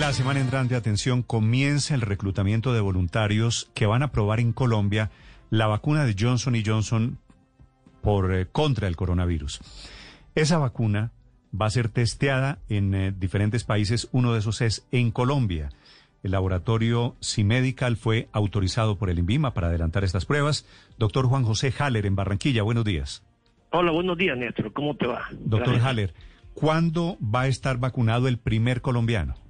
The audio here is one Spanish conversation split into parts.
La semana entrante, atención, comienza el reclutamiento de voluntarios que van a probar en Colombia la vacuna de Johnson y Johnson por eh, contra el coronavirus. Esa vacuna va a ser testeada en eh, diferentes países. Uno de esos es en Colombia. El laboratorio C-Medical fue autorizado por el INVIMA para adelantar estas pruebas. Doctor Juan José Haller en Barranquilla, buenos días. Hola, buenos días, Néstor. ¿Cómo te va? Doctor Gracias. Haller, ¿cuándo va a estar vacunado el primer colombiano?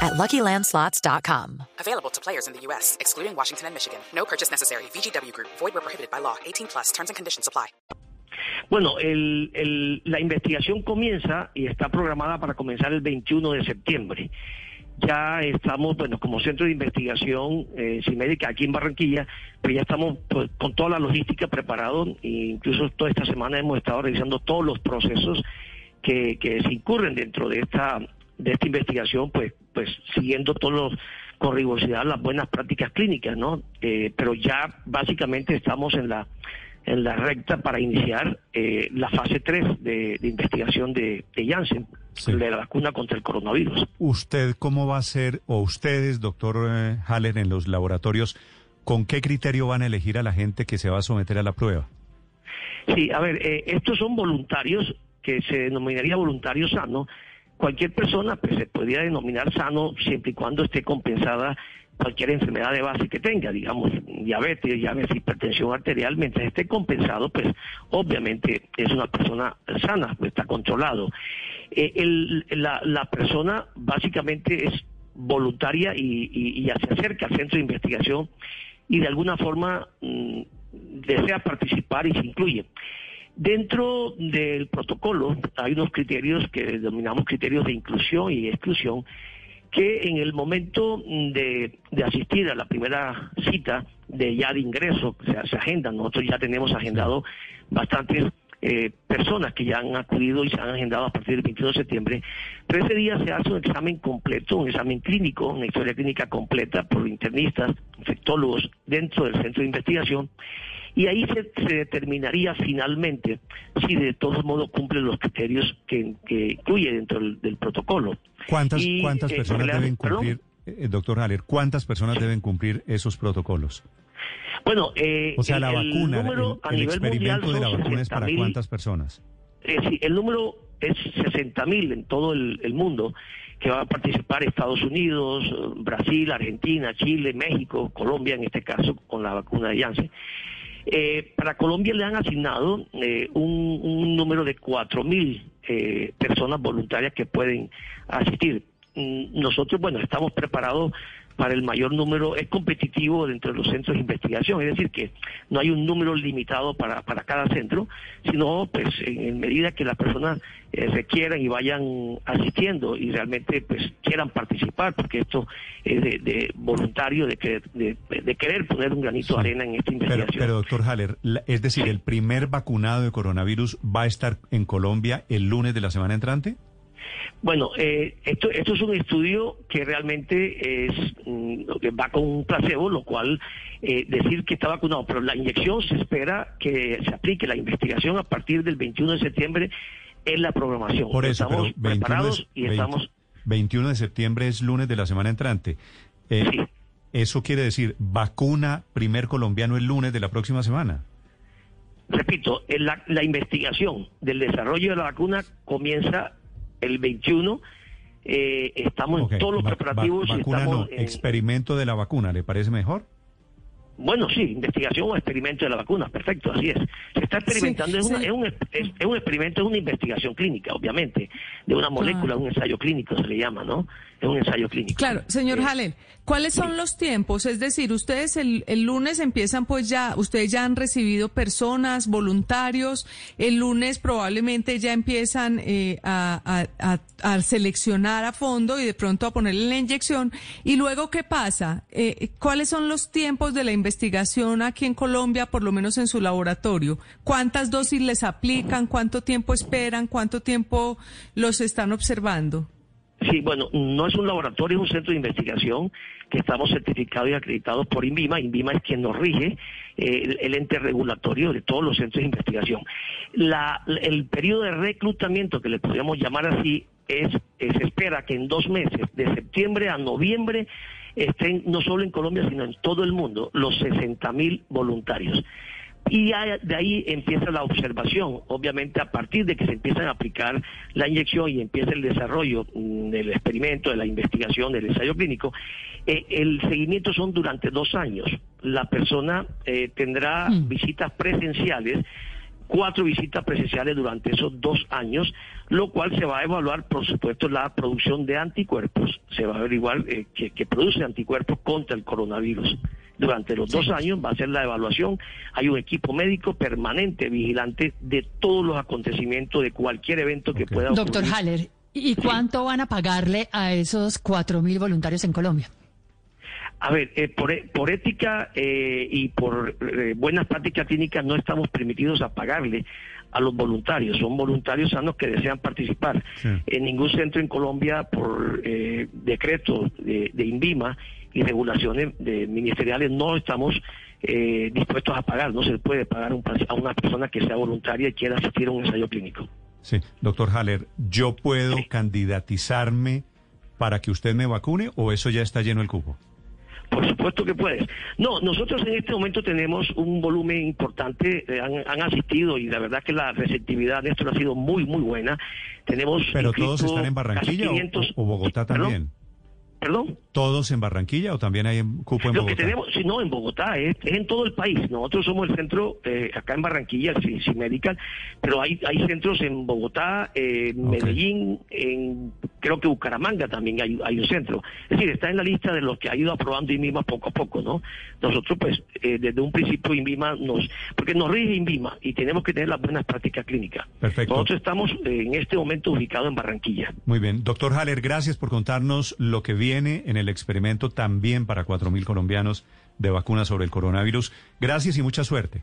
at LuckyLandSlots.com. Available to players in the U.S., excluding Washington and Michigan. No purchase necessary. VGW Group, void where prohibited by law. 18 plus terms and conditions apply. Bueno, el- el- la investigación comienza y está programada para comenzar el 21 de septiembre. Ya estamos, bueno, como centro de investigación eh, médica aquí en Barranquilla, pues ya estamos pues, con toda la logística preparados e incluso toda esta semana hemos estado revisando todos los procesos que, que se incurren dentro de esta de esta investigación, pues pues siguiendo todos los con rigurosidad las buenas prácticas clínicas, ¿no? Eh, pero ya básicamente estamos en la en la recta para iniciar eh, la fase 3 de, de investigación de, de Janssen, Sí. de la vacuna contra el coronavirus. ¿Usted cómo va a ser, o ustedes, doctor eh, Haller, en los laboratorios, con qué criterio van a elegir a la gente que se va a someter a la prueba? Sí, a ver, eh, estos son voluntarios que se denominaría voluntario sano. Cualquier persona pues, se podría denominar sano siempre y cuando esté compensada cualquier enfermedad de base que tenga, digamos, diabetes, diabetes, hipertensión arterial, mientras esté compensado, pues obviamente es una persona sana, pues está controlado. Eh, la, persona básicamente es voluntaria y, y- y se acerca al centro de investigación y de alguna forma mm, desea participar y se incluye. Dentro del protocolo hay unos criterios que denominamos criterios de inclusión y exclusión, que en el momento de, asistir a la primera cita de ya de ingreso, se, se agenda, nosotros ya tenemos agendado bastantes eh, personas que ya han acudido y se han agendado a partir del 22 de septiembre, pero ese día se hace un examen completo, un examen clínico, una historia clínica completa por internistas, infectólogos dentro del centro de investigación, y ahí se, se determinaría finalmente si de todos modos cumple los criterios que, que incluye dentro del, del protocolo. ¿Cuántas, Y, cuántas eh, personas deben cumplir, eh, doctor Haller, cuántas personas deben cumplir esos protocolos? Bueno, eh, O sea, el- la el vacuna, número el, el nivel experimento de la vacuna es para 60.000 cuántas personas? Eh, sí, el número es 60 mil en todo el, el mundo que van a participar Estados Unidos, eh, Brasil, Argentina, Chile, México, Colombia en este caso con la vacuna de Janssen. Eh, para Colombia le han asignado eh, un, un número de 4 mil eh, personas voluntarias que pueden asistir. Mm, Nosotros, bueno, estamos preparados para el mayor número, es competitivo dentro de los centros de investigación, es decir, que no hay un número limitado para, para cada centro, sino pues en, en medida que las personas eh, requieran y vayan asistiendo y realmente pues quieran participar, porque esto es de, de voluntario, de, que- de, de querer poner un granito de arena en esta investigación. pero doctor Haller, la- es decir, ¿el primer vacunado de coronavirus va a estar en Colombia el lunes de la semana entrante? Bueno, eh, esto, esto es un estudio que realmente es mm, lo que va con un placebo, lo cual eh, decir que está vacunado, pero la inyección se espera que se aplique la investigación a partir del 21 de septiembre en la programación. Por eso, estamos pero 21 preparados y 20 estamos 21 de septiembre es lunes de la semana entrante. Eh, Sí. Eso quiere decir, vacuna primer colombiano el lunes de la próxima semana. repito, en la, la investigación del desarrollo de la vacuna comienza el 21. eh, estamos en todos los va- va- preparativos y vacuna estamos no, en- experimento de la vacuna, ¿le parece mejor? Bueno, sí, investigación o experimento de la vacuna, perfecto, así es. Se está experimentando, es, es, un, es, un experimento, es una investigación clínica, obviamente, de una molécula, un ensayo clínico se le llama, ¿no? Un ensayo clínico. Claro, señor eh, ¿cuáles son los tiempos? Es decir, ustedes el, el, lunes empiezan, pues ya, ustedes ya han recibido personas, voluntarios, el lunes probablemente ya empiezan eh, a, a, a, seleccionar a fondo y de pronto a ponerle la inyección. ¿Y luego qué pasa? Eh, ¿Cuáles son los tiempos de la investigación aquí en Colombia, por lo menos en su laboratorio? ¿Cuántas dosis les aplican? ¿Cuánto tiempo esperan? ¿Cuánto tiempo los están observando? Sí, bueno, no es un laboratorio, es un centro de investigación que estamos certificados y acreditados por INVIMA. INVIMA es quien nos rige, eh, el, ente regulatorio de todos los centros de investigación. el periodo de reclutamiento, que le podríamos llamar así, es, se espera que en dos meses, de septiembre a noviembre, estén no solo en Colombia, sino en todo el mundo, los 60 mil voluntarios. Y de ahí empieza la observación. Obviamente, a partir de que se empiezan a aplicar la inyección y empieza el desarrollo mm, del experimento, de la investigación, del ensayo clínico, eh, el seguimiento son durante dos años. La persona eh, tendrá mm. visitas presenciales cuatro visitas presenciales durante esos dos años, lo cual se va a evaluar, por supuesto, la producción de anticuerpos. Se va a averiguar eh, que, produce anticuerpos contra el coronavirus. Durante los dos años va a ser la evaluación. Hay un equipo médico permanente, vigilante de todos los acontecimientos, de cualquier evento que pueda ocurrir. Doctor Haller, ¿y cuánto van a pagarle a esos cuatro mil voluntarios en Colombia? A ver, eh, por, e, por, ética eh, y por eh, buenas prácticas clínicas no estamos permitidos a pagarle a los voluntarios. Son voluntarios sanos que desean participar. En ningún centro en Colombia, por decreto de, de, INVIMA y regulaciones de ministeriales, no estamos dispuestos a pagar. No se puede pagar a una persona que sea voluntaria y quiera asistir a un ensayo clínico. Sí, doctor Haller, ¿yo puedo candidatizarme para que usted me vacune o eso ya está lleno el cupo? Por supuesto que puedes. No, nosotros en este momento tenemos un volumen importante, eh, han, asistido y la verdad que la receptividad de esto ha sido muy, muy buena. Tenemos Pero todos están en Barranquilla o, Bogotá también. ¿Perdón? ¿Todos en Barranquilla o también hay cupo en Bogotá? Lo que tenemos, sí, no, en Bogotá, es, en todo el país. Nosotros somos el centro, eh, acá en Barranquilla, el Medical, pero hay, hay centros en Bogotá, en Medellín, en creo que Bucaramanga también hay, hay un centro. Es decir, está en la lista de los que ha ido aprobando INVIMA poco a poco, ¿no? Nosotros, pues, eh, desde un principio INVIMA nos, porque nos rige INVIMA y tenemos que tener las buenas prácticas clínicas. Perfecto. Nosotros estamos eh, en este momento ubicados en Barranquilla. Muy bien. Doctor Haller, gracias por contarnos lo que viene en el experimento también para 4.000 colombianos de vacunas sobre el coronavirus. Gracias y mucha suerte.